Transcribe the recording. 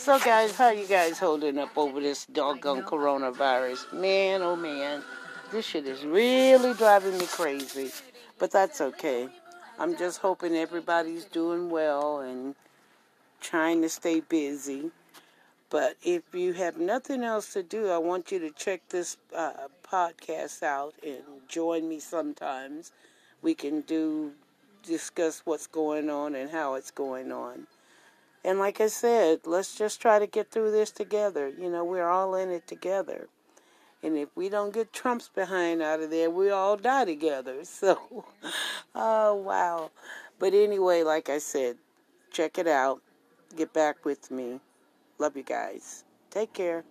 So, guys, how you guys holding up over this doggone coronavirus? Man, oh man, this shit is really driving me crazy. But that's okay. I'm just hoping everybody's doing well and trying to stay busy. But if you have nothing else to do, I want you to check this uh, podcast out and join me sometimes. We can do discuss what's going on and how it's going on. And like I said, let's just try to get through this together. You know, we're all in it together. And if we don't get Trump's behind out of there, we all die together. So, oh, wow. But anyway, like I said, check it out. Get back with me. Love you guys. Take care.